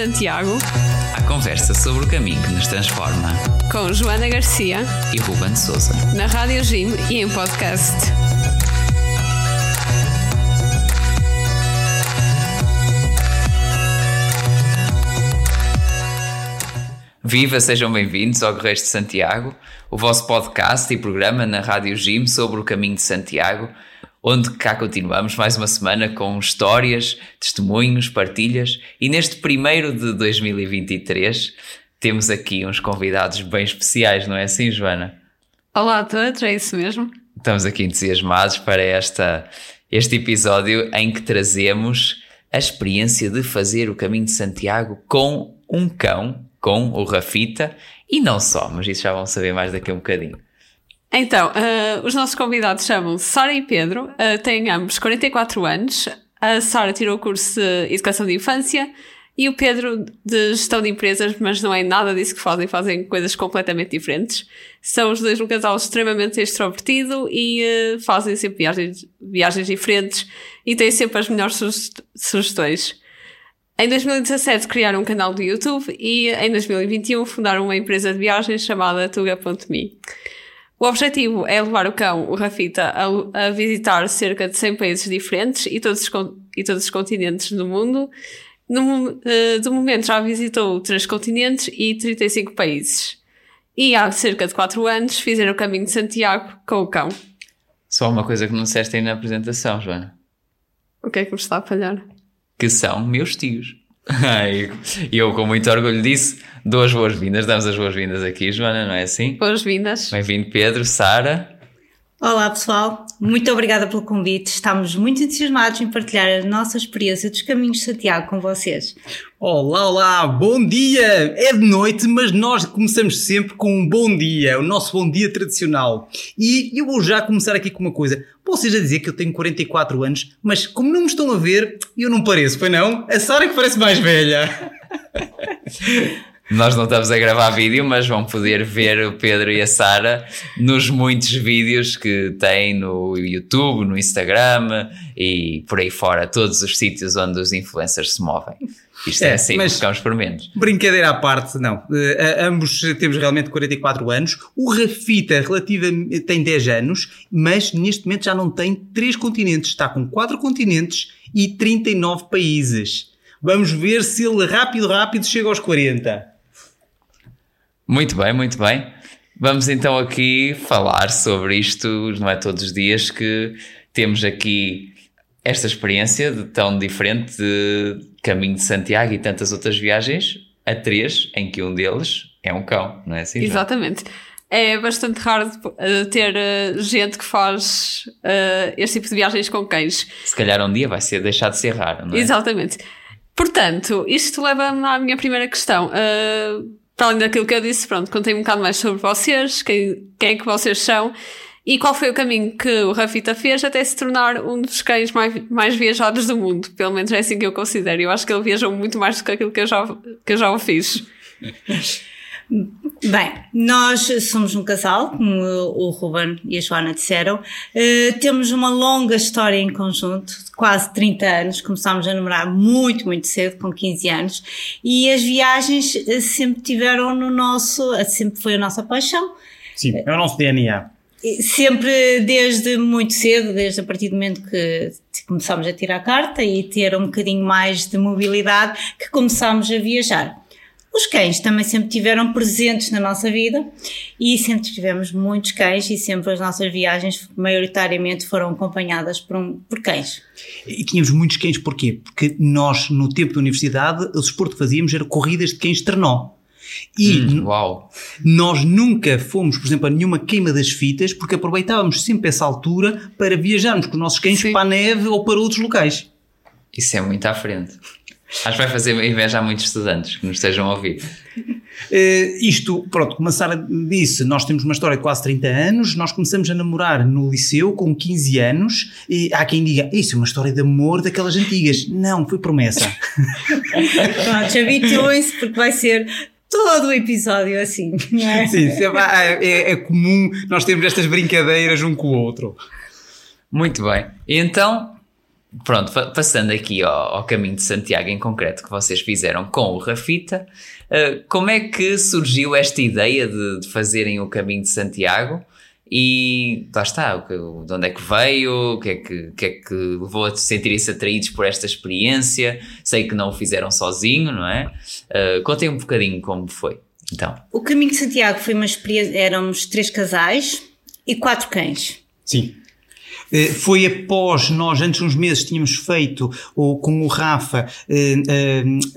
Santiago. A conversa sobre o caminho que nos transforma. Com Joana Garcia. E Ruben Souza. Na Rádio Jim e em podcast. Viva, sejam bem-vindos ao Guerreiros de Santiago, o vosso podcast e programa na Rádio Jim sobre o caminho de Santiago, onde cá continuamos mais uma semana com histórias, testemunhos, partilhas e neste primeiro de 2023 temos aqui uns convidados bem especiais, não é assim, Joana? Olá a todos, é isso mesmo. Estamos aqui entusiasmados para esta, este episódio em que trazemos a experiência de fazer o caminho de Santiago com um cão, com o Rafita, e não só, mas isso já vão saber mais daqui a um bocadinho. Então, uh, os nossos convidados chamam-se Sara e Pedro, uh, têm ambos 44 anos. A Sara tirou o curso de Educação de Infância e o Pedro de Gestão de Empresas, mas não é nada disso que fazem, fazem coisas completamente diferentes. São os dois um casal extremamente extrovertido e uh, fazem sempre viagens, viagens diferentes e têm sempre as melhores sugestões. Em 2017 criaram um canal do YouTube e em 2021 fundaram uma empresa de viagens chamada Tuga.me. O objetivo é levar o cão, o Rafita, a, a visitar cerca de 100 países diferentes e todos os, e todos os continentes do mundo. No, uh, do momento já visitou 3 continentes e 35 países. E há cerca de 4 anos fizeram o caminho de Santiago com o cão. Só uma coisa que não disseste aí na apresentação, Joana. O que é que me está a falhar? Que são meus tios. E eu, com muito orgulho disso, dou as boas-vindas, damos as boas-vindas aqui, Joana, não é assim? Boas-vindas. Bem-vindo, Pedro, Sara. Olá, pessoal. Muito obrigada pelo convite. Estamos muito entusiasmados em partilhar a nossa experiência dos caminhos de Santiago com vocês. Olá, olá, bom dia! É de noite, mas nós começamos sempre com um bom dia, o nosso bom dia tradicional. E eu vou já começar aqui com uma coisa. Vocês a dizer que eu tenho 44 anos, mas como não me estão a ver, eu não pareço, foi não? A Sara que parece mais velha. Nós não estamos a gravar vídeo, mas vão poder ver o Pedro e a Sara nos muitos vídeos que têm no YouTube, no Instagram e por aí fora, todos os sítios onde os influencers se movem. Isto é, é assim, mas ficamos por menos. Brincadeira à parte, não. Uh, ambos temos realmente 44 anos. O Rafita relativamente tem 10 anos, mas neste momento já não tem 3 continentes. Está com 4 continentes e 39 países. Vamos ver se ele rápido, rápido chega aos 40. Muito bem, muito bem. Vamos então aqui falar sobre isto, não é todos os dias que temos aqui esta experiência de tão diferente de Caminho de Santiago e tantas outras viagens a três, em que um deles é um cão, não é assim? Exatamente. É bastante raro ter uh, gente que faz uh, este tipo de viagens com cães. Se calhar um dia vai ser deixar de ser raro, não é? Exatamente. Portanto, isto leva-me à minha primeira questão. Uh, para além daquilo que eu disse, pronto, contei um bocado mais sobre vocês, quem, quem é que vocês são e qual foi o caminho que o Rafita fez até se tornar um dos cães mais, mais viajados do mundo. Pelo menos é assim que eu considero. Eu acho que ele viajou muito mais do que aquilo que eu já, que eu já o fiz. Bem, nós somos um casal, como o Ruben e a Joana disseram. Uh, temos uma longa história em conjunto, de quase 30 anos. Começámos a namorar muito, muito cedo, com 15 anos. E as viagens eh, sempre tiveram no nosso, eh, sempre foi a nossa paixão. Sim, é o nosso DNA. Sempre desde muito cedo, desde a partir do momento que começámos a tirar a carta e ter um bocadinho mais de mobilidade, que começámos a viajar. Os cães também sempre tiveram presentes na nossa vida e sempre tivemos muitos cães e sempre as nossas viagens maioritariamente foram acompanhadas por, um, por cães. E tínhamos muitos cães porquê? Porque nós, no tempo da universidade, o desporto que fazíamos era corridas de cães trenó. E hum, nós nunca fomos, por exemplo, a nenhuma queima das fitas porque aproveitávamos sempre essa altura para viajarmos com os nossos cães Sim. para a neve ou para outros locais. Isso é muito à frente. Acho que vai fazer inveja a muitos estudantes que nos estejam a ouvir. Uh, isto, pronto, como a Sara disse, nós temos uma história de quase 30 anos, nós começamos a namorar no liceu com 15 anos, e há quem diga, isso é uma história de amor daquelas antigas. Não, foi promessa. pronto, habituem-se porque vai ser todo o episódio assim, não é? Sim, é, é, é comum nós termos estas brincadeiras um com o outro. Muito bem. E então, pronto, passando aqui ao, ao, caminho de Santiago em concreto que vocês fizeram com o Rafita, uh, como é que surgiu esta ideia de, de, fazerem o caminho de Santiago? E lá está, de onde é que veio, o que é que, que, é que levou a sentirem-se atraídos por esta experiência? Sei que não o fizeram sozinho, não é? Uh, contem um bocadinho como foi. Então. O Caminho de Santiago foi uma experiência, éramos três casais e quatro cães. Sim. Eh, foi após nós, antes de uns meses, tínhamos feito o, com o Rafa eh,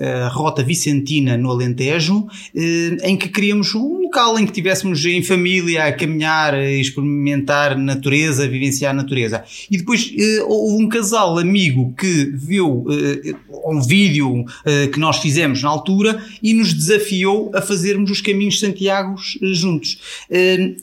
a, a, Rota Vicentina no Alentejo, eh, em que queríamos um local em que tivéssemos em família a caminhar, a experimentar natureza, a vivenciar a natureza. E depois houve um casal amigo que viu um vídeo que nós fizemos na altura e nos desafiou a fazermos os caminhos de Santiago juntos.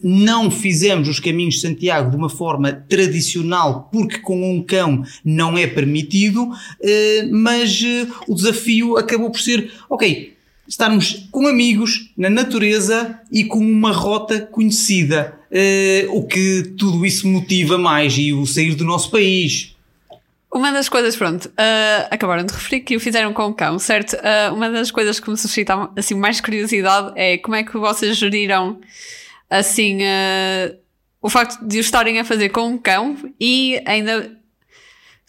Não fizemos os caminhos de Santiago de uma forma tradicional porque com um cão não é permitido, eh, mas eh, o desafio acabou por ser, ok, estarmos com amigos na natureza e com uma rota conhecida, eh, o que tudo isso motiva mais e o sair do nosso país. Uma das coisas, pronto, uh, acabaram de referir que o fizeram com o cão, certo? Uh, uma das coisas que me suscita assim, mais curiosidade é como é que vocês geriram assim uh, o facto de o estarem a fazer com um cão e ainda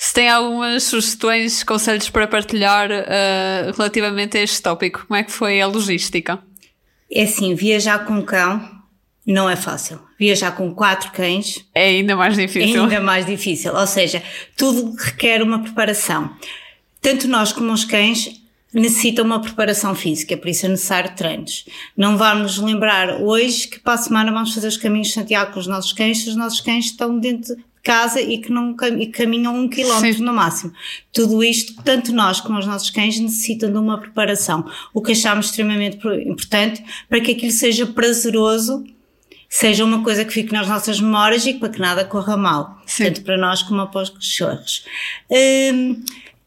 se tem algumas sugestões, conselhos para partilhar uh, relativamente a este tópico. Como é que foi a logística? É assim, viajar com um cão não é fácil. Viajar com quatro cães é ainda mais difícil. É ainda mais difícil. Ou seja, tudo requer uma preparação. Tanto nós como os cães necessita uma preparação física, por isso é necessário treinos. Não vamos lembrar hoje que para a semana vamos fazer os caminhos de Santiago com os nossos cães, se os nossos cães estão dentro de casa e que não e caminham um quilómetro Sim. no máximo. Tudo isto, tanto nós como os nossos cães, necessitam de uma preparação, o que achamos extremamente importante para que aquilo seja prazeroso seja uma coisa que fique nas nossas memórias e para que nada corra mal, Sim. tanto para nós como para os cachorros. Hum,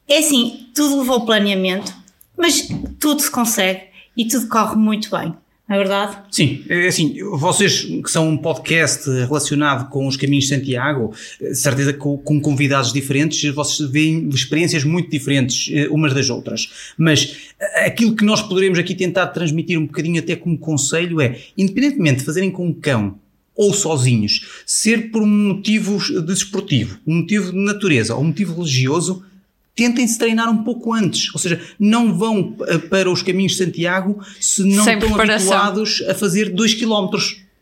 é assim, tudo levou planeamento, mas tudo se consegue e tudo corre muito bem. É verdade? Sim, é assim, vocês que são um podcast relacionado com os caminhos de Santiago, certeza que com convidados diferentes, vocês veem experiências muito diferentes eh, umas das outras. Mas eh, aquilo que nós poderemos aqui tentar transmitir um bocadinho até como conselho é, independentemente de fazerem com um cão ou sozinhos, ser por um motivo desportivo, um motivo de natureza ou um motivo religioso, tentem-se treinar um pouco antes. Ou seja, não vão eh, para os caminhos de Santiago se não Sem estão preparação. habituados a fazer 2 km.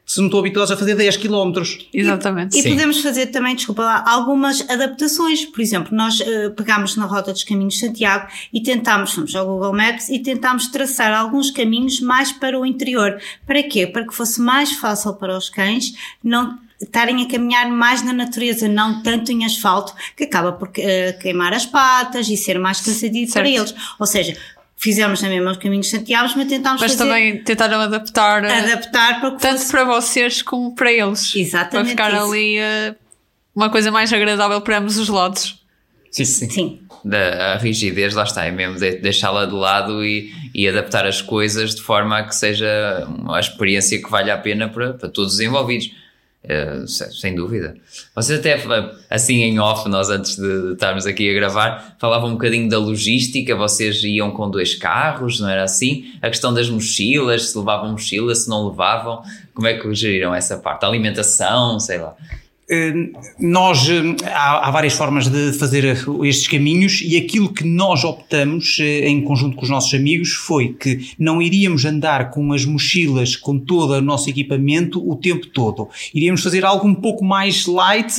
Se não estão habituados a fazer 10 km. Exatamente. E, e podemos fazer também, desculpa lá, algumas adaptações. Por exemplo, nós uh, pegámos na rota dos caminhos de Santiago e tentámos, fomos ao Google Maps e tentámos traçar alguns caminhos mais para o interior. Para quê? Para que fosse mais fácil para os cães não estarem a caminhar mais na natureza, não tanto em asfalto, que acaba por uh, queimar as patas e ser mais cansativo para eles. Ou seja, fizemos também os caminhos chateados, mas tentámos mas fazer... Mas também tentaram adaptar... Eh, adaptar para Tanto fosse... para vocês como para eles. Exatamente Para ficar isso. ali uh, uma coisa mais agradável para ambos os lados. Sim, sim. sim. Da, a rigidez, lá está, é mesmo deixá-la de lado e, e adaptar as coisas de forma a que seja uma experiência que valha a pena para, para todos os envolvidos Uh, sem dúvida. Vocês até, assim em off, nós antes de estarmos aqui a gravar, falavam um bocadinho da logística, vocês iam com dois carros, não era assim? A questão das mochilas, se levavam mochila, se não levavam, como é que geriram essa parte? A alimentação, sei lá. Eh, nós, eh, há, há, várias formas de fazer estes caminhos e aquilo que nós optamos eh, em conjunto com os nossos amigos foi que não iríamos andar com as mochilas com todo o nosso equipamento o tempo todo. Iríamos fazer algo um pouco mais light,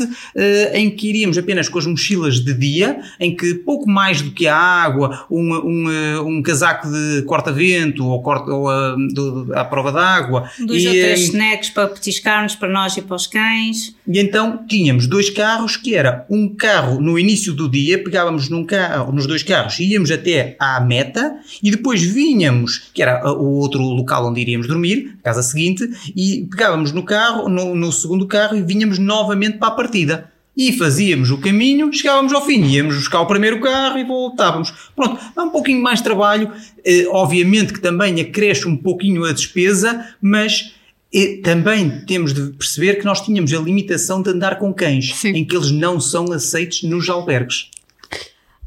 em que iríamos apenas com as mochilas de dia, em que pouco mais do que a água, um, um, um casaco de corta-vento ou, corta, ou a, de, à prova d'água. Dois e, ou três snacks para petiscarmos para nós e para os cães. E então tínhamos dois carros que era um carro no início do dia, pegávamos num carro, nos dois carros, íamos até à meta e depois vinhamos, que era o outro local onde iríamos dormir, casa seguinte, e pegávamos no carro, no, no segundo carro e vinhamos novamente para a partida e fazíamos o caminho, chegávamos ao fim, íamos buscar o primeiro carro e voltávamos. Pronto, há um pouquinho mais de trabalho, eh, obviamente que também acresce um pouquinho a despesa, mas e também temos de perceber que nós tínhamos a limitação de andar com cães, Sim. em que eles não são aceitos nos albergues.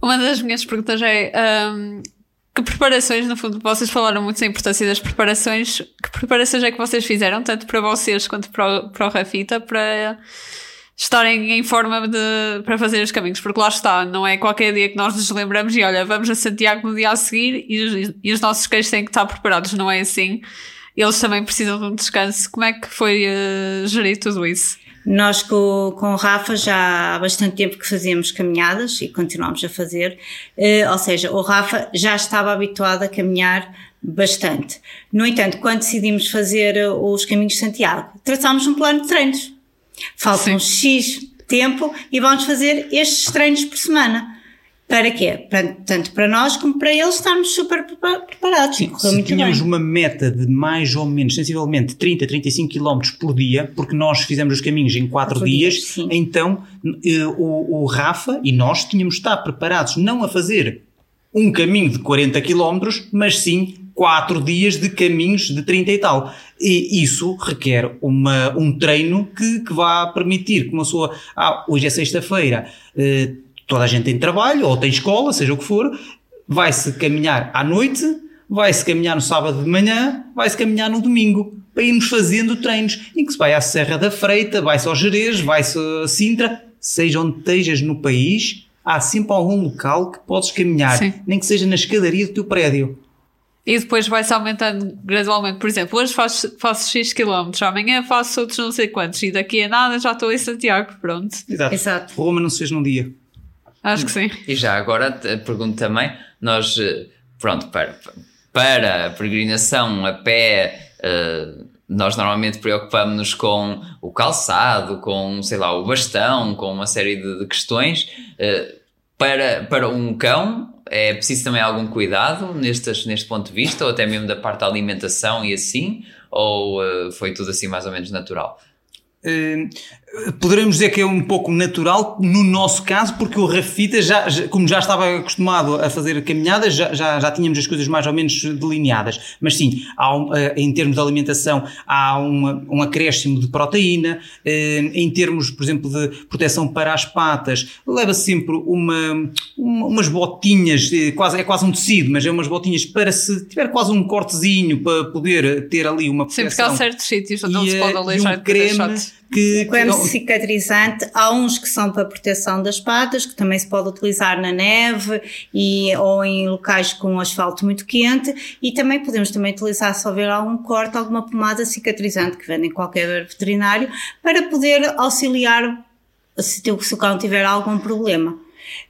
Uma das minhas perguntas é um, que preparações, no fundo, vocês falaram muito da importância das preparações. Que preparações é que vocês fizeram, tanto para vocês quanto para o, para o Rafita, para estarem em forma de, para fazer os caminhos? Porque lá está, não é qualquer dia que nós nos lembramos e olha, vamos a Santiago no dia a seguir e, e os nossos queijos têm que estar preparados, não é assim? Eles também precisam de um descanso. Como é que foi uh, gerir tudo isso? Nós com, com o Rafa já há bastante tempo que fazíamos caminhadas e continuamos a fazer, uh, ou seja, o Rafa já estava habituado a caminhar bastante. No entanto, quando decidimos fazer eh, os caminhos de Santiago, traçámos um plano de treinos. Faltam. X tempo e vamos fazer estes treinos por semana. Para quê? Para, tanto para nós como para eles estarmos super preparados. Sim, se tínhamos bem. uma meta de mais ou menos, sensivelmente 30, 35 km por dia, porque nós fizemos os caminhos em 4 dias, dias então eh, o, o Rafa e nós tínhamos de estar preparados não a fazer um caminho de 40 km, mas sim 4 dias de caminhos de 30 e tal. E isso requer uma, um treino que, que vá permitir que uma pessoa, ah, hoje é sexta-feira, eh, toda a gente tem trabalho ou tem escola, seja o que for, vai-se caminhar à noite, vai-se caminhar no sábado de manhã, vai-se caminhar no domingo, para irmos fazendo treinos, em que se vai à Serra da Freita, vai-se ao Jerez, vai-se a Sintra, seja onde estejas no país, há sempre algum local que podes caminhar, Sim. nem que seja na escadaria do teu prédio. E depois vai-se aumentando gradualmente. Por exemplo, hoje faço, faço X quilómetros, amanhã faço outros não sei quantos, e daqui a nada já estou em Santiago, pronto. Exato. Exato. Roma não se fez num dia. Acho que sim. E já agora pergunto também, nós, eh, pronto, para, para a peregrinação a pé, uh, nós normalmente preocupamos-nos com o calçado, com, sei lá, o bastão, com uma série de, de questões. Uh, para, para um cão, é preciso também algum cuidado neste, neste ponto de vista, ou até mesmo da parte da alimentação e assim? Ou uh, foi tudo assim mais ou menos natural? Poderemos dizer que é um pouco natural no nosso caso, porque o Rafita, já, já, como já estava acostumado a fazer caminhadas, já, já, já tínhamos as coisas mais ou menos delineadas. Mas sim, há um, eh, em termos de alimentação, há uma, um acréscimo de proteína, eh, em termos, por exemplo, de proteção para as patas, leva sempre uma, uma, umas botinhas, eh, quase, é quase um tecido, mas é umas botinhas para se tiver quase um cortezinho para poder ter ali uma proteção. Sempre que há certos sítios onde não se pode aleijar um creme, que, um creme cicatrizante, há uns que são para proteção das patas, que também se pode utilizar na neve e, ou em locais com asfalto muito quente, e também podemos também utilizar se houver algum corte, alguma pomada cicatrizante que vende em qualquer veterinário, para poder auxiliar se, se o cão tiver algum problema.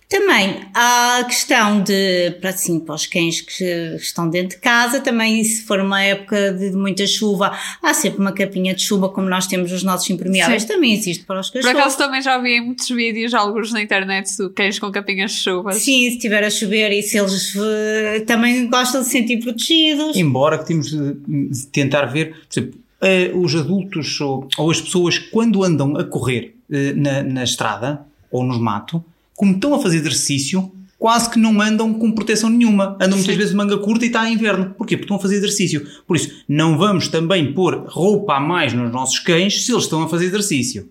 Também há a questão de, para assim, para os cães que estão dentro de casa, também se for uma época de muita chuva, há sempre uma capinha de chuva, como nós temos os nossos impermeáveis, Sim. também existe para os cachorros. Por acaso também já vi muitos vídeos, alguns na internet, de cães com capinhas de chuva. Sim, se estiver a chover e se eles uh, também gostam de se sentir protegidos. Embora que temos de tentar ver, por exemplo, uh, os adultos ou, ou, as pessoas quando andam a correr uh, na, na estrada ou no mato, como estão a fazer exercício, quase que não andam com proteção nenhuma. Andam muitas Sim. vezes de manga curta e está a inverno. Porquê? Porque estão a fazer exercício. Por isso, não vamos também pôr roupa a mais nos nossos cães se eles estão a fazer exercício.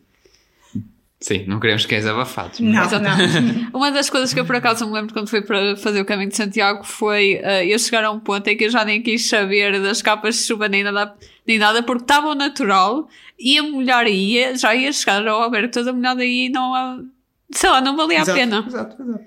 Sim, não queremos cães abafados. Não, não. Uma das coisas que eu por acaso me lembro quando fui para fazer o caminho de Santiago foi uh, eu chegar a um ponto em que eu já nem quis saber das capas de chuva nem nada, nem nada porque estava natural, ia molhar aí, já ia chegar ao albergue toda molhada aí e não sei lá, não valia exato, a pena. Exato, exato.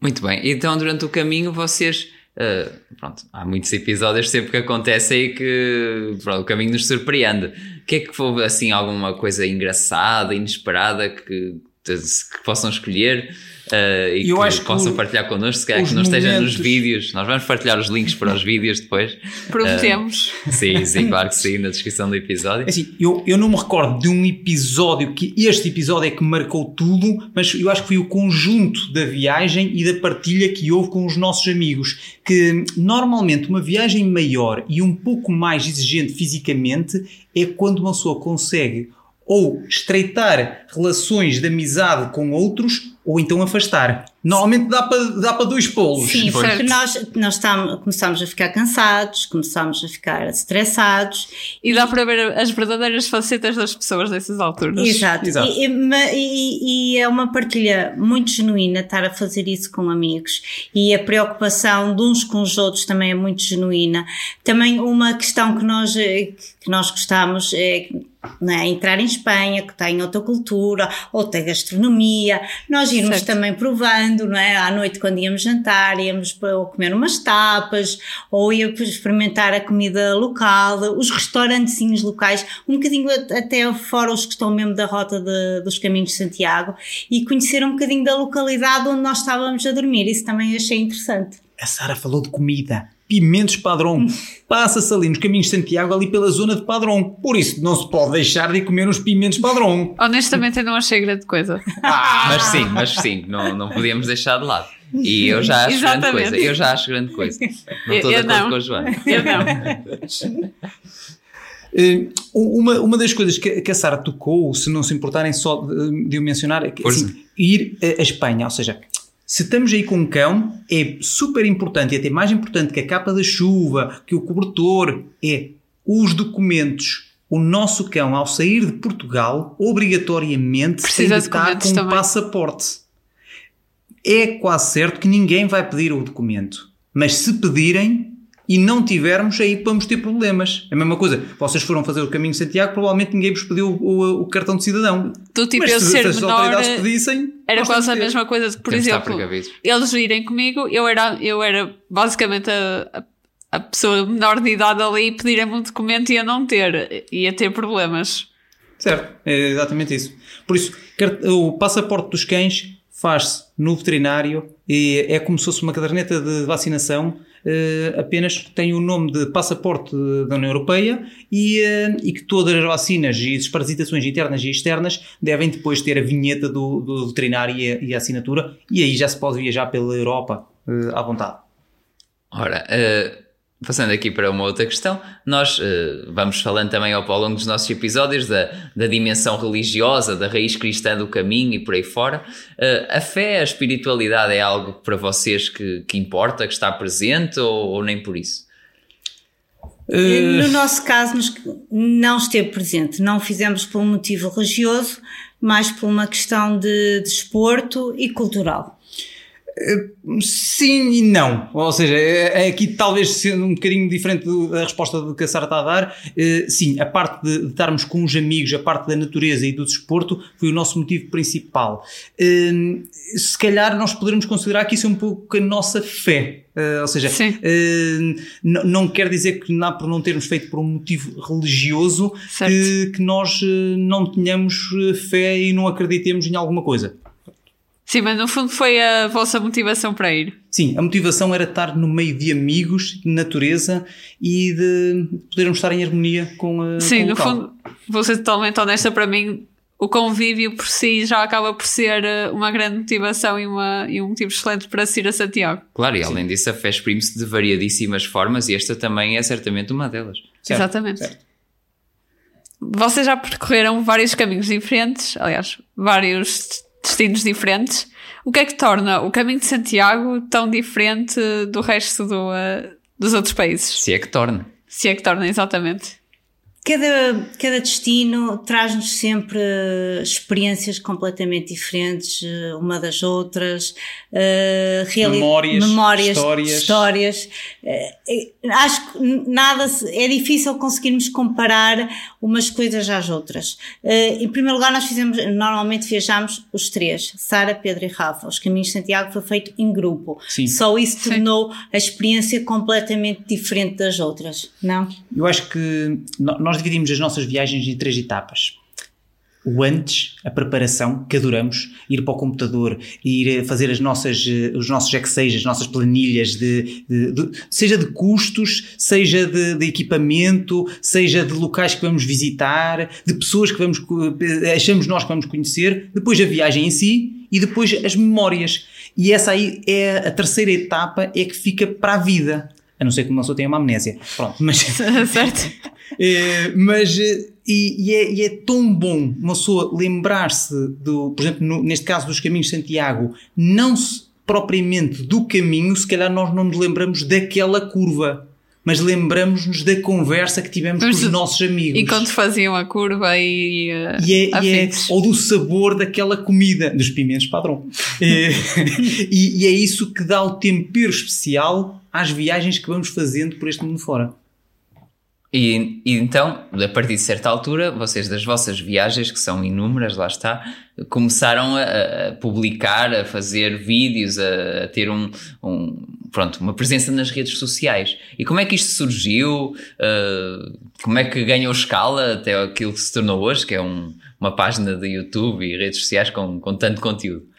Muito bem, então durante o caminho vocês. Uh, pronto, há muitos episódios sempre que acontece aí que pronto, o caminho nos surpreende. O que é que foi assim alguma coisa engraçada, inesperada que, que possam escolher? Uh, e eu que acho que possam partilhar connosco, se calhar que não esteja nos vídeos. Nós vamos partilhar os links para os vídeos depois. Prometemos. Uh, sim, sim, claro que sim, na descrição do episódio. Assim, eu, eu não me recordo de um episódio que este episódio é que marcou tudo, mas eu acho que foi o conjunto da viagem e da partilha que houve com os nossos amigos. Que normalmente uma viagem maior e um pouco mais exigente fisicamente é quando uma pessoa consegue ou estreitar relações de amizade com outros ou então afastar. Normalmente dá para dá para dois polos. Sim, Pois. porque nós, nós estamos, começamos a ficar cansados, começamos a ficar estressados. E dá para ver as verdadeiras facetas das pessoas nessas alturas. Exato. Exato. E, e- e- e é uma partilha muito genuína estar a fazer isso com amigos e a preocupação de uns com os outros também é muito genuína. Também uma questão que nós, eh, que nós gostamos é não é, entrar em Espanha, que tem outra cultura, outra gastronomia, nós irmos Certo. também provando, não é? À noite quando íamos jantar, íamos para- ou comer umas tapas, ou ia experimentar a comida local, os restaurantezinhos locais, um bocadinho até fora os que estão mesmo da rota de- dos caminhos de Santiago, e conhecer um bocadinho da localidade onde nós estávamos a dormir, isso também achei interessante. A Sara falou de comida. Pimentos Padrão. Passa-se ali nos caminhos de Santiago, ali pela zona de Padrão. Por isso, não se pode deixar de comer os pimentos Padrão. Honestamente, eu não achei grande coisa. Mas sim, mas sim, não, não podíamos deixar de lado. E eu já acho grande Exatamente. coisa. Eu já acho grande coisa. Não estou de acordo não. com a Joana. Eu não. Eh, uma, uma das coisas que, que a Sara tocou, se não se importarem só de, de eu mencionar, é que assim, ir a, a Espanha, ou seja, se estamos aí com um cão, é super importante e até mais importante que a capa da chuva, que o cobertor, é os documentos. O nosso cão, ao sair de Portugal, obrigatoriamente Precisa tem de estar com um também. passaporte. É quase certo que ninguém vai pedir o documento. Mas se pedirem e não tivermos, aí vamos ter problemas. É a mesma coisa. Vocês foram fazer o caminho de Santiago, provavelmente ninguém vos pediu o, o- o cartão de cidadão. Do tipo, Mas eu se, ser se as menor. autoridades pedissem, Era quase a mesma coisa de, por Temos exemplo, eles irem comigo, eu era, eu era basicamente a, a, a pessoa menor de idade ali e pedirem-me um documento e eu não ter, ia ter problemas. Certo, é exatamente isso. Por isso, o passaporte dos cães faz-se no veterinário e é como se fosse uma caderneta de vacinação, eh, apenas tem o nome de passaporte da União Europeia e, eh, e que todas as vacinas e desparasitações internas e externas devem depois ter a vinheta do, do veterinário e a, e a assinatura e aí já se pode viajar pela Europa eh, à vontade. Ora, passando aqui para uma outra questão, nós eh, vamos falando também ao, ao longo dos nossos episódios da, da dimensão religiosa, da raiz cristã do caminho e por aí fora. Eh, a fé, a espiritualidade é algo para vocês que, que importa, que está presente ou, ou nem por isso? No nosso caso, não esteve presente. Não fizemos por um motivo religioso, mas por uma questão de desporto e cultural. Sim e não. Ou seja, é, aqui talvez sendo um bocadinho diferente da resposta do que a Sara está a dar. Eh, sim, a parte de, estarmos com os amigos, a parte da natureza e do desporto foi o nosso motivo principal. Eh, se calhar nós poderemos considerar que isso é um pouco a nossa fé. Eh, ou seja, eh, não quer dizer que não, por não termos feito por um motivo religioso que, que nós eh, não tenhamos eh, fé e não acreditemos em alguma coisa. Sim, mas no fundo foi a vossa motivação para ir. Sim, a motivação era estar no meio de amigos, de natureza e de podermos estar em harmonia com a Sim, com o no local. fundo, vou ser totalmente honesta para mim, o convívio por si já acaba por ser eh, uma grande motivação e, uma, e um motivo excelente para se ir a Santiago. Claro, e além disso, a fé exprime-se de variadíssimas formas e esta também é certamente uma delas. Certo, Exatamente. certo. Vocês já percorreram vários caminhos diferentes, aliás, vários destinos diferentes. O que é que torna o caminho de Santiago tão diferente do resto do, eh, dos outros países? Se é que torna. Se é que torna, exatamente. Cada, cada destino traz-nos sempre eh, experiências completamente diferentes eh, uma das outras, reali- Memórias, memórias, histórias. histórias. Eh, acho que nada se- é difícil conseguirmos comparar umas coisas às outras. Eh, em primeiro lugar, nós fizemos, normalmente viajamos os três, Sara, Pedro e Rafa. Os Caminhos de Santiago foi feito em grupo. Sim. Só isso Sim. tornou a experiência completamente diferente das outras, não? Eu acho que no- nós dividimos as nossas viagens em três etapas. O antes, a preparação, que adoramos, ir para o computador, ir a fazer as nossas, eh, os nossos Excel, as nossas planilhas, de, de- de- seja de custos, seja de, de equipamento, seja de locais que vamos visitar, de pessoas que vamos, eh, achamos nós que vamos conhecer, depois a viagem em si e depois as memórias. E essa aí é a terceira etapa, é que fica para a vida. A não ser que uma pessoa tenha uma amnésia. Pronto, mas certo? É, mas e, e, é, e, é, tão bom uma pessoa lembrar-se do, por exemplo, no, neste caso dos caminhos de Santiago, não se, propriamente do caminho, se calhar nós não nos lembramos daquela curva mas lembramos-nos da conversa que tivemos mas, com os nossos amigos. Enquanto faziam a curva e. Uh, e, é, e é, ou do sabor daquela comida, dos pimentos padrão. É, e, e é isso que dá o tempero especial às viagens que vamos fazendo por este mundo fora. E, e, então, a partir de certa altura, vocês das vossas viagens, que são inúmeras, lá está, começaram a, a publicar, a fazer vídeos, a, a ter um, um, pronto, uma presença nas redes sociais. E como é que isto surgiu? Uh, como é que ganhou escala até aquilo que se tornou hoje, que é um, uma página de YouTube e redes sociais com, com tanto conteúdo?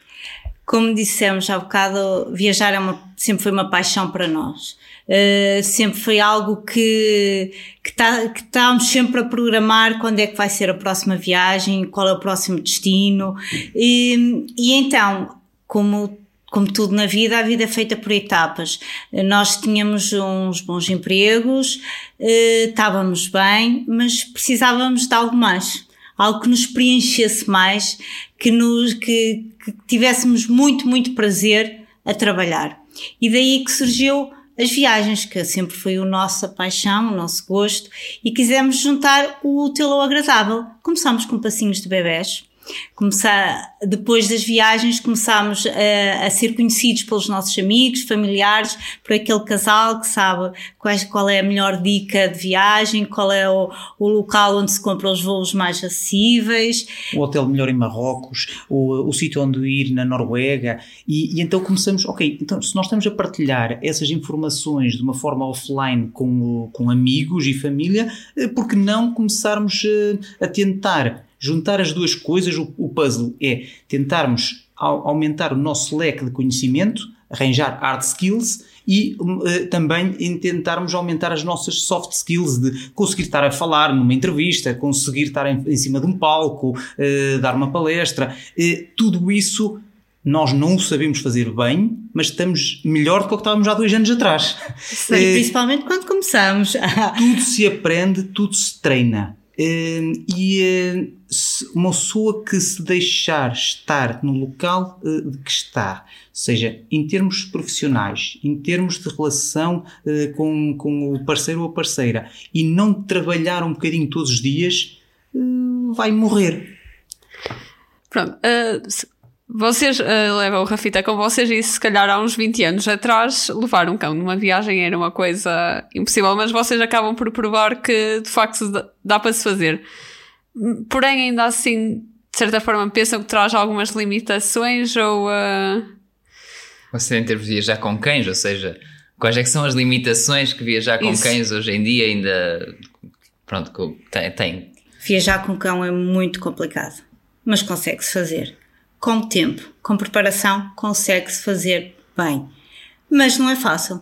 Como dissemos há bocado, viajar é uma, sempre foi uma paixão para nós. Uh, sempre foi algo que, que, tá, que estávamos sempre a programar quando é que vai ser a próxima viagem, qual é o próximo destino. E, e então, como como tudo na vida, a vida é feita por etapas. Nós tínhamos uns bons empregos, uh, estávamos bem, mas precisávamos de algo mais. Algo que nos preenchesse mais, que, nos, que, que tivéssemos muito, muito prazer a trabalhar. E daí que surgiu as viagens, que sempre foi a nossa paixão, o nosso gosto, e quisemos juntar o útil ao agradável. Começámos com passinhos de bebés, Começar, depois das viagens começámos a, a, ser conhecidos pelos nossos amigos, familiares, por aquele casal que sabe qual, qual é a melhor dica de viagem, qual é o, o, local onde se compram os voos mais acessíveis. O hotel melhor em Marrocos, o, o sítio onde ir na Noruega. E, e, então começamos, ok, então se nós estamos a partilhar essas informações de uma forma offline com, com amigos e família, eh, por que não começarmos eh, a tentar juntar as duas coisas, o, o puzzle é tentarmos aumentar o nosso leque de conhecimento, arranjar hard skills e uh, também em tentarmos aumentar as nossas soft skills de conseguir estar a falar numa entrevista, conseguir estar em, em cima de um palco, uh, dar uma palestra, uh, tudo isso nós não o sabemos fazer bem, mas estamos melhor do que o que estávamos há dois anos atrás. Sim, principalmente quando começamos. tudo se aprende, tudo se treina. E uma pessoa que se deixar estar no local hum, de que está, seja em termos profissionais, em termos de relação com, com o parceiro ou a parceira, e não trabalhar um bocadinho todos os dias, vai morrer. Pronto, uh, vocês uh, levam o Rafita com vocês e se calhar há uns 20 anos atrás levar um cão numa viagem era uma coisa impossível, mas vocês acabam por provar que de facto dá para se fazer. Porém, ainda assim, de certa forma, pensam que traz algumas limitações ou. Uh... Você em termos de viajar com cães, ou seja, quais é que são as limitações que viajar com Isso. cães hoje em dia ainda pronto, tem, tem? Viajar com cão é muito complicado, mas consegue-se fazer com tempo, com preparação, consegue-se fazer bem. Mas não é fácil.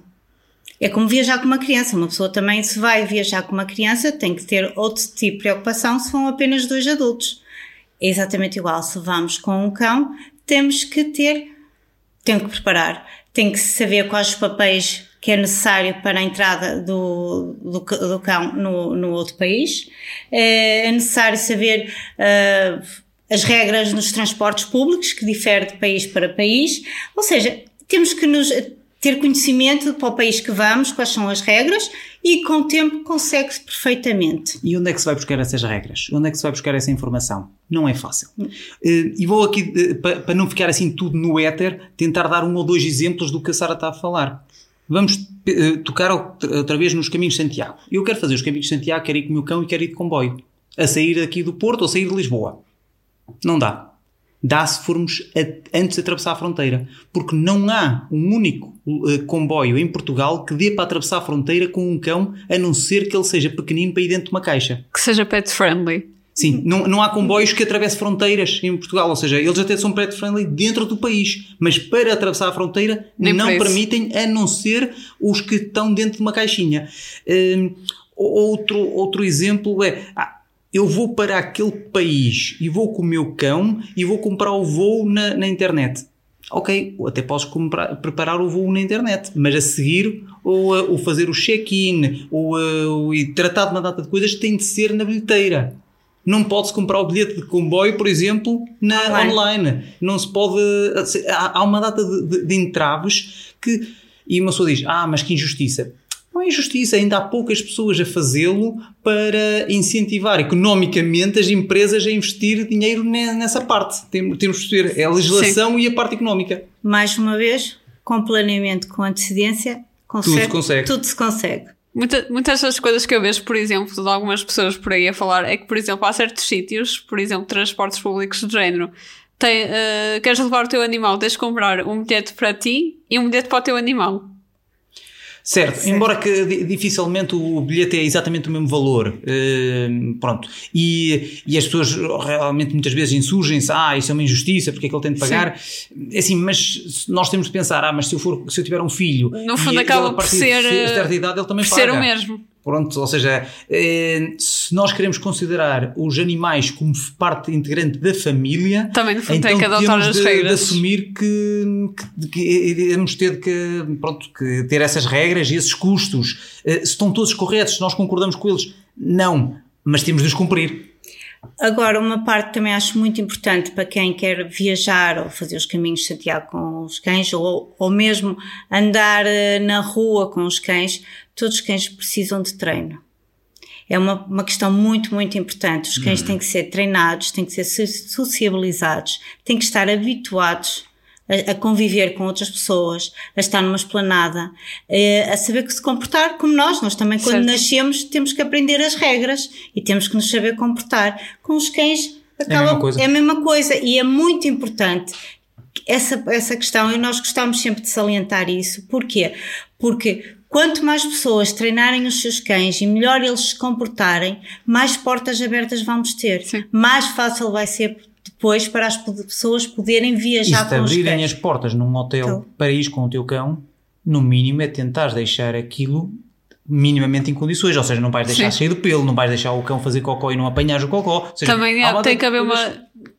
É como viajar com uma criança. Uma pessoa também, se vai viajar com uma criança, tem que ter outro tipo de preocupação se vão apenas dois adultos. É exatamente igual. Se vamos com um cão, temos que ter, tem que preparar, tem que saber quais os papéis que é necessário para a entrada do, do, do cão no, no outro país. É, é necessário saber uh, as regras nos transportes públicos, que difere de país para país. Ou seja, temos que nos ter conhecimento para o país que vamos, quais são as regras, e com o tempo consegue-se perfeitamente. E onde é que se vai buscar essas regras? Onde é que se vai buscar essa informação? Não é fácil. Eh, e vou aqui, eh, para não ficar assim tudo no éter, tentar dar um ou dois exemplos do que a Sara está a falar. Vamos eh, tocar outra vez nos caminhos de Santiago. Eu quero fazer os caminhos de Santiago, quero ir com o meu cão e quero ir de comboio. A sair aqui do Porto ou sair de Lisboa. Não dá. Dá se formos a, antes de atravessar a fronteira. Porque não há um único uh, comboio em Portugal que dê para atravessar a fronteira com um cão, a não ser que ele seja pequenino para ir dentro de uma caixa. Que seja pet friendly. Sim, não, não há comboios que atravessem fronteiras em Portugal, ou seja, eles até são pet friendly dentro do país, mas para atravessar a fronteira Nem não permitem, a não ser os que estão dentro de uma caixinha. Uh, outro, outro exemplo é. Ah, eu vou para aquele país e vou com o meu cão e vou comprar o voo na, na internet. ok, até podes comprar, preparar o voo na internet, mas a seguir ou, ou fazer o check-in ou, ou e tratar de uma data de coisas tem de ser na bilheteira. Não pode-se comprar o bilhete de comboio, por exemplo, na Online. online. Não se pode. Há, há uma data de, de, de entraves que. E uma pessoa diz: Ah, mas que injustiça. Não é injustiça, ainda há poucas pessoas a fazê-lo para incentivar economicamente as empresas a investir dinheiro ne- nessa parte. Tem- Temos de perceber, é a legislação e a parte económica. Mais uma vez, com planeamento, com antecedência, consegue, se consegue. Tudo se consegue. Muita- muitas das coisas que eu vejo, por exemplo, de algumas pessoas por aí a falar, é que, por exemplo, há certos sítios, por exemplo, transportes públicos do género, tem, eh, queres levar o teu animal, tens de comprar um bilhete para ti e um bilhete para o teu animal. Certo, embora que di- dificilmente o bilhete é exatamente o mesmo valor. eh, pronto. E, e as pessoas realmente muitas vezes insurgem-se, ah, isso é uma injustiça, porque é que ele tem de pagar? É Assim, mas nós temos de pensar, ah, mas se eu, for, se eu tiver um filho. No fundo ele, acaba a por ser, de certa idade ele também por paga. ser o mesmo. Pronto, ou seja, eh, se nós queremos considerar os animais como parte integrante da família, Também, no fundo, então tem que adotar temos as de, de regras. assumir que, que, que iremos ter que, pronto, que ter essas regras e esses custos. Eh, se estão todos corretos, se nós concordamos com eles, não, mas temos de os cumprir. Agora, uma parte que também acho muito importante para quem quer viajar ou fazer os caminhos de Santiago com os cães ou, ou mesmo andar eh, na rua com os cães, todos os cães precisam de treino. É uma, uma questão muito, muito importante. Os cães têm que ser treinados, têm que ser so- sociabilizados, têm que estar habituados a, a conviver com outras pessoas, a estar numa esplanada, eh, a saber que se comportar como nós. Nós também, quando Certo. nascemos, temos que aprender as regras e temos que nos saber comportar. Com os cães, acaba, mesma coisa. é a mesma coisa e é muito importante essa, essa questão e nós gostamos sempre de salientar isso. Porquê? Porque quanto mais pessoas treinarem os seus cães e melhor eles se comportarem, mais portas abertas vamos ter. Sim. Mais fácil vai ser depois para as pe- pessoas poderem E viajar se com os abrirem as portas num hotel Então. para ir com o teu cão, no mínimo é tentar deixar aquilo minimamente em condições, ou seja, não vais deixar Sim. cheio de pelo, não vais deixar o cão fazer cocó e não apanhas o cocó. Seja, Também é, uma tem que haver uma.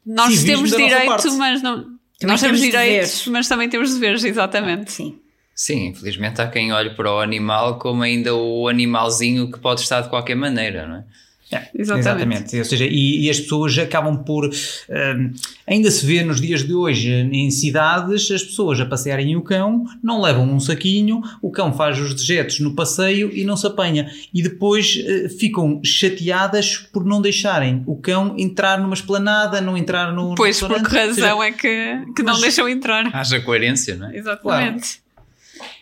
Nós temos direito, mas não. Também nós temos temos direitos, deveres. mas também temos deveres, exatamente. Sim. Sim, infelizmente há quem olhe para o animal como ainda o animalzinho que pode estar de qualquer maneira, não é? É, Exatamente. Ou seja, e, e as pessoas acabam por. hum, ainda se vê nos dias de hoje em cidades as pessoas a passearem o cão, não levam um saquinho, o cão faz os dejetos no passeio e não se apanha. E depois eh, ficam chateadas por não deixarem o cão entrar numa esplanada, não entrar no. no Pois, por que. Ou seja, razão é que, que não deixam entrar. Haja coerência, não é? Exatamente.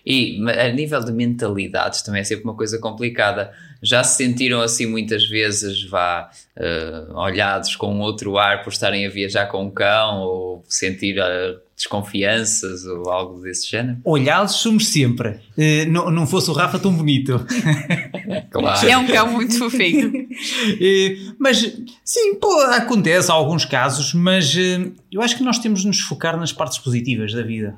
E ma- a nível de mentalidades também é sempre uma coisa complicada. Já se sentiram assim muitas vezes, vá, eh, olhados com outro ar por estarem a viajar com um cão ou sentir eh, desconfianças ou algo desse género? Olhados somos sempre. Eh, não, não fosse o Rafa tão bonito. Claro. É um cão muito fofinho. Mas sim, pô, acontece há alguns casos, mas eu acho que nós temos de nos focar nas partes positivas da vida.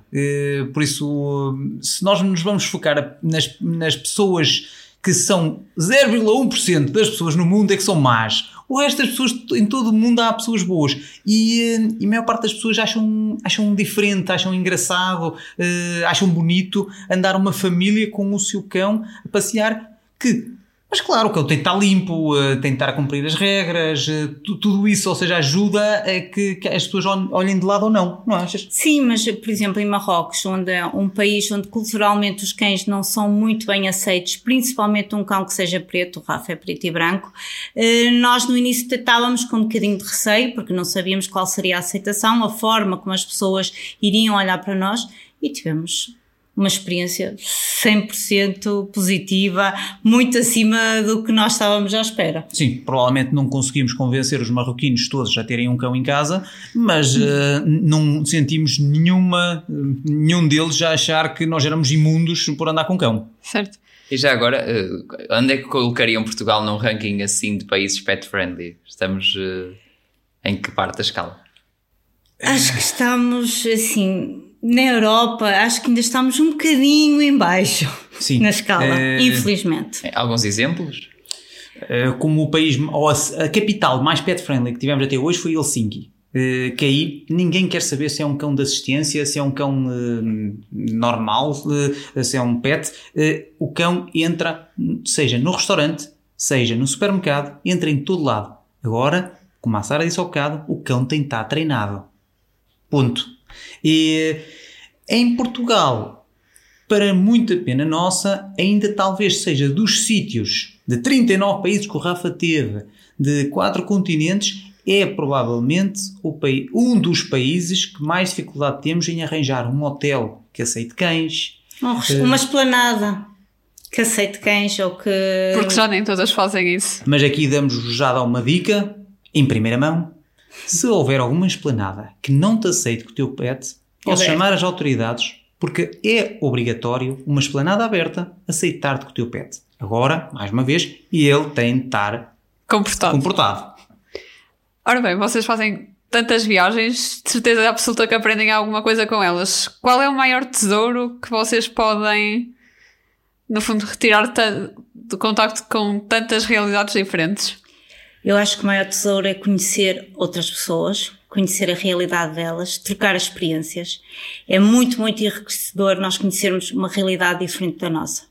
Por isso, se nós nos vamos focar nas, nas pessoas que são 0,1% das pessoas no mundo é que são más. O resto das pessoas, em todo o mundo há pessoas boas. E, eh, e a maior parte das pessoas acham, acham diferente, acham engraçado, eh, acham bonito andar uma família com o seu cão a passear que mas claro, o que estar limpo, eh, tem estar cumprir as regras, eh, tu- tudo isso, ou seja, ajuda a que, que as pessoas ol- olhem de lado ou não, não achas? Sim, mas por exemplo em Marrocos, onde é um país onde culturalmente os cães não são muito bem aceitos, principalmente um cão que seja preto, o Rafa é preto e branco, eh, nós no início estávamos com um bocadinho de receio, porque não sabíamos qual seria a aceitação, a forma como as pessoas iriam olhar para nós e tivemos uma experiência 100% positiva, muito acima do que nós estávamos à espera. Sim, provavelmente não conseguimos convencer os marroquinos todos a terem um cão em casa, mas eh, não sentimos nenhuma, nenhum deles a achar que nós éramos imundos por andar com cão. Certo. E já agora, eh, onde é que colocariam Portugal num ranking assim de países pet-friendly? Estamos eh, em que parte da escala? Acho que estamos assim. Na Europa, acho que ainda estamos um bocadinho em baixo Sim. na escala, Eh, infelizmente. Eh, Alguns exemplos? Eh, como o país, ou a, a capital mais pet-friendly que tivemos até hoje foi Helsinki. Uh, que aí ninguém quer saber se é um cão de assistência, se é um cão uh, normal, uh, se é um pet. o cão entra, seja no restaurante, seja no supermercado, entra em todo lado. Agora, como a Sara disse ao bocado, o cão tem que estar treinado. Ponto. E em Portugal, para muita pena nossa, ainda talvez seja dos sítios de 39 países que o Rafa teve, de quatro continentes, é provavelmente um dos países que mais dificuldade temos em arranjar um hotel que aceite cães. Uma esplanada que aceite cães ou que. Porque já nem todas fazem isso. Mas aqui damos já dar uma dica, em primeira mão. Se houver alguma esplanada que não te aceite com o teu pet, podes chamar as autoridades, porque é obrigatório uma esplanada aberta aceitar-te com o teu pet. Agora, mais uma vez, ele tem de estar comportado. comportado. Ora bem, vocês fazem tantas viagens, de certeza absoluta que aprendem alguma coisa com elas. Qual é o maior tesouro que vocês podem, no fundo, retirar do contacto com tantas realidades diferentes? Eu acho que o maior tesouro é conhecer outras pessoas, conhecer a realidade delas, trocar experiências. É muito, muito enriquecedor nós conhecermos uma realidade diferente da nossa.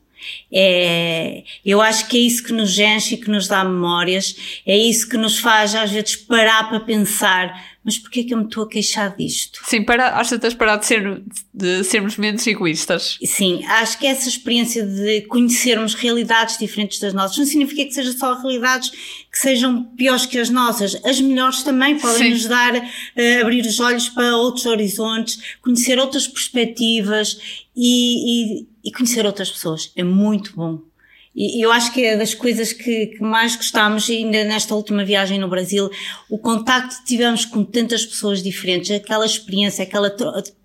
É, eu acho que é isso que nos enche e que nos dá memórias, é isso que nos faz às vezes parar para pensar, mas porquê é que eu me estou a queixar disto? Sim, para, acho que tens parado de, ser, de sermos menos egoístas. Sim, acho que essa experiência de conhecermos realidades diferentes das nossas não significa que sejam só realidades que sejam piores que as nossas. As melhores também podem Sim. nos dar, uh, abrir os olhos para outros horizontes, conhecer outras perspectivas e, e, e conhecer outras pessoas. É muito bom. E eu acho que é das coisas que, que, mais gostámos, ainda nesta última viagem no Brasil, o contacto que tivemos com tantas pessoas diferentes, aquela experiência, aquela,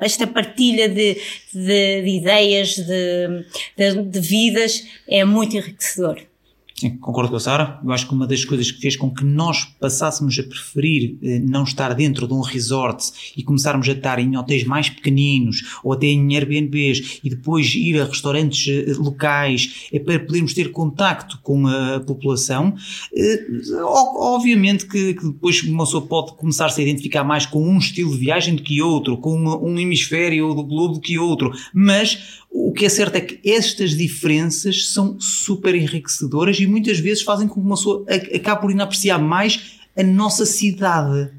esta partilha de, de, de ideias, de, de, de vidas, é muito enriquecedor. Concordo com a Sara. Eu acho que uma das coisas que fez com que nós passássemos a preferir eh, não estar dentro de um resort e começarmos a estar em hotéis mais pequeninos ou até em Airbnbs e depois ir a restaurantes eh, locais é para podermos ter contacto com a população. Eh, obviamente que, que depois uma pessoa pode começar-se a identificar mais com um estilo de viagem do que outro, com um hemisfério do globo do que outro, mas o que é certo é que estas diferenças são super enriquecedoras e muitas vezes fazem com que uma pessoa acabe por inapreciar mais a nossa cidade.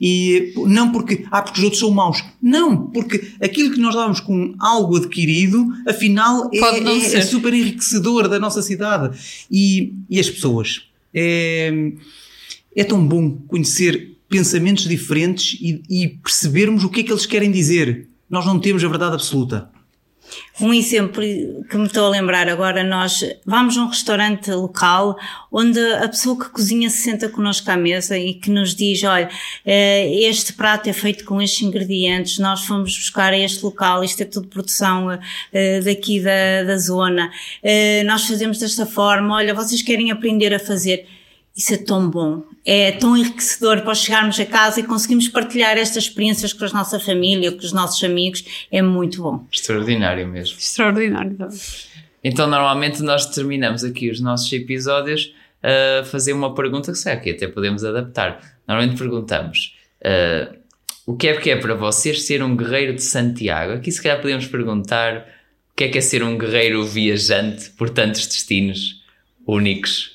E não porque, ah, porque os outros são maus. Não, porque aquilo que nós dávamos com algo adquirido, afinal, é, é, é, super enriquecedor da nossa cidade. E, e as pessoas. É, é tão bom conhecer pensamentos diferentes e, e percebermos o que é que eles querem dizer. Nós não temos a verdade absoluta. Um exemplo que me estou a lembrar agora, nós vamos a um restaurante local onde a pessoa que cozinha se senta connosco à mesa e que nos diz, olha, eh, este prato é feito com estes ingredientes, nós fomos buscar este local, isto é tudo produção eh, daqui da, da zona, eh, nós fazemos desta forma, olha, vocês querem aprender a fazer isso é tão bom, é tão enriquecedor para chegarmos a casa e conseguimos partilhar estas experiências com a nossa família, com os nossos amigos, é muito bom. Extraordinário mesmo. Extraordinário. Então, normalmente nós terminamos aqui os nossos episódios a fazer uma pergunta que sei que até podemos adaptar. Normalmente perguntamos uh, o que é que é para vocês ser um guerreiro de Santiago? Aqui se calhar podemos perguntar o que é que é ser um guerreiro viajante por tantos destinos únicos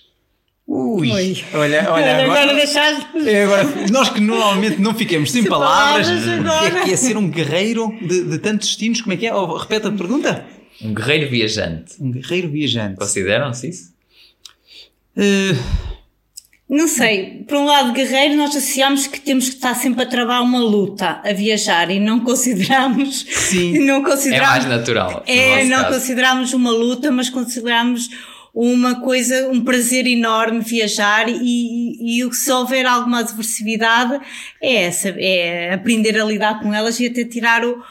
Ui, olha, olha, agora, agora deixaste. É, agora, nós que normalmente não ficamos sem, sem palavras, palavras é que é ser um guerreiro de, de tantos destinos, como é que é? Oh, repete a pergunta. Um guerreiro viajante. Um guerreiro viajante. Consideram-se isso? Uh... Não sei, por um lado guerreiro nós associamos que temos que estar sempre a travar uma luta, a viajar e não consideramos... Sim, não consideramos, é mais natural. É, não caso. consideramos uma luta, mas consideramos uma coisa, um prazer enorme viajar e, e, se houver alguma adversidade é essa, é aprender a lidar com elas e até tirar o,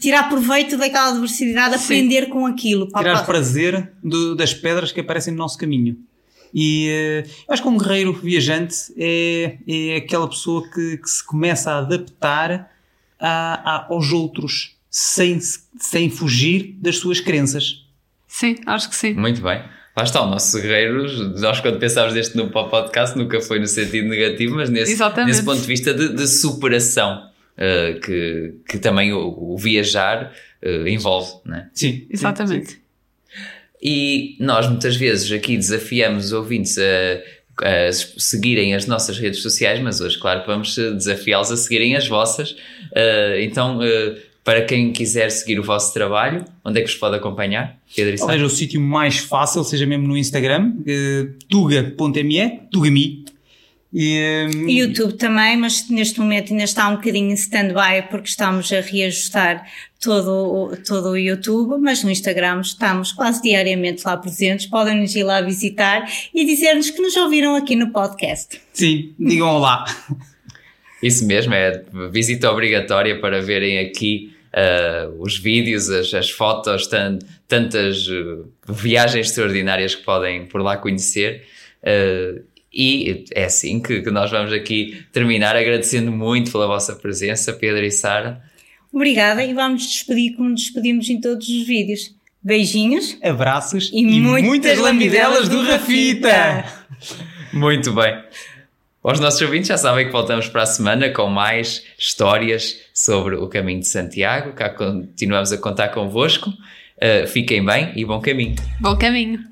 tirar proveito daquela adversidade, Sim. aprender com aquilo. Tirar prazer do, das pedras que aparecem no nosso caminho. E uh, eu acho que um guerreiro viajante é, é aquela pessoa que, que se começa a adaptar a, a, aos outros sem, sem fugir das suas crenças. Sim, acho que sim. Muito bem. Lá está, o nosso guerreiro, nós quando pensámos neste no podcast nunca foi no sentido negativo, mas nesse, nesse ponto de vista de, de superação uh, que, que também o, o viajar uh, envolve, né? Sim, exatamente. Sim, sim. E nós muitas vezes aqui desafiamos os ouvintes a, a, seguirem as nossas redes sociais, mas hoje, claro, vamos desafiá-los a seguirem as vossas. Uh, então, para quem quiser seguir o vosso trabalho, onde é que vos pode acompanhar? Pedro Talvez o sítio mais fácil seja mesmo no Instagram, uh, tuga.me, tugami. E, um... YouTube também, mas neste momento ainda está um bocadinho em stand-by porque estamos a reajustar todo, todo o YouTube, mas no Instagram estamos quase diariamente lá presentes, podem nos ir lá visitar e dizer-nos que nos ouviram aqui no podcast. Sim, digam olá. Isso mesmo, é visita obrigatória para verem aqui uh, os vídeos, as, as fotos, tant, tantas uh, viagens extraordinárias que podem por lá conhecer. Uh, e é assim que, que, nós vamos aqui terminar, agradecendo muito pela vossa presença, Pedro e Sara. Obrigada e vamos despedir como nos despedimos em todos os vídeos. Beijinhos, abraços e, e muitas, muitas lambidelas do Rafita. Muito bem. Os nossos ouvintes já sabem que voltamos para a semana com mais histórias sobre o caminho de Santiago. Cá continuamos a contar convosco. Uh, fiquem bem e bom caminho. Bom caminho.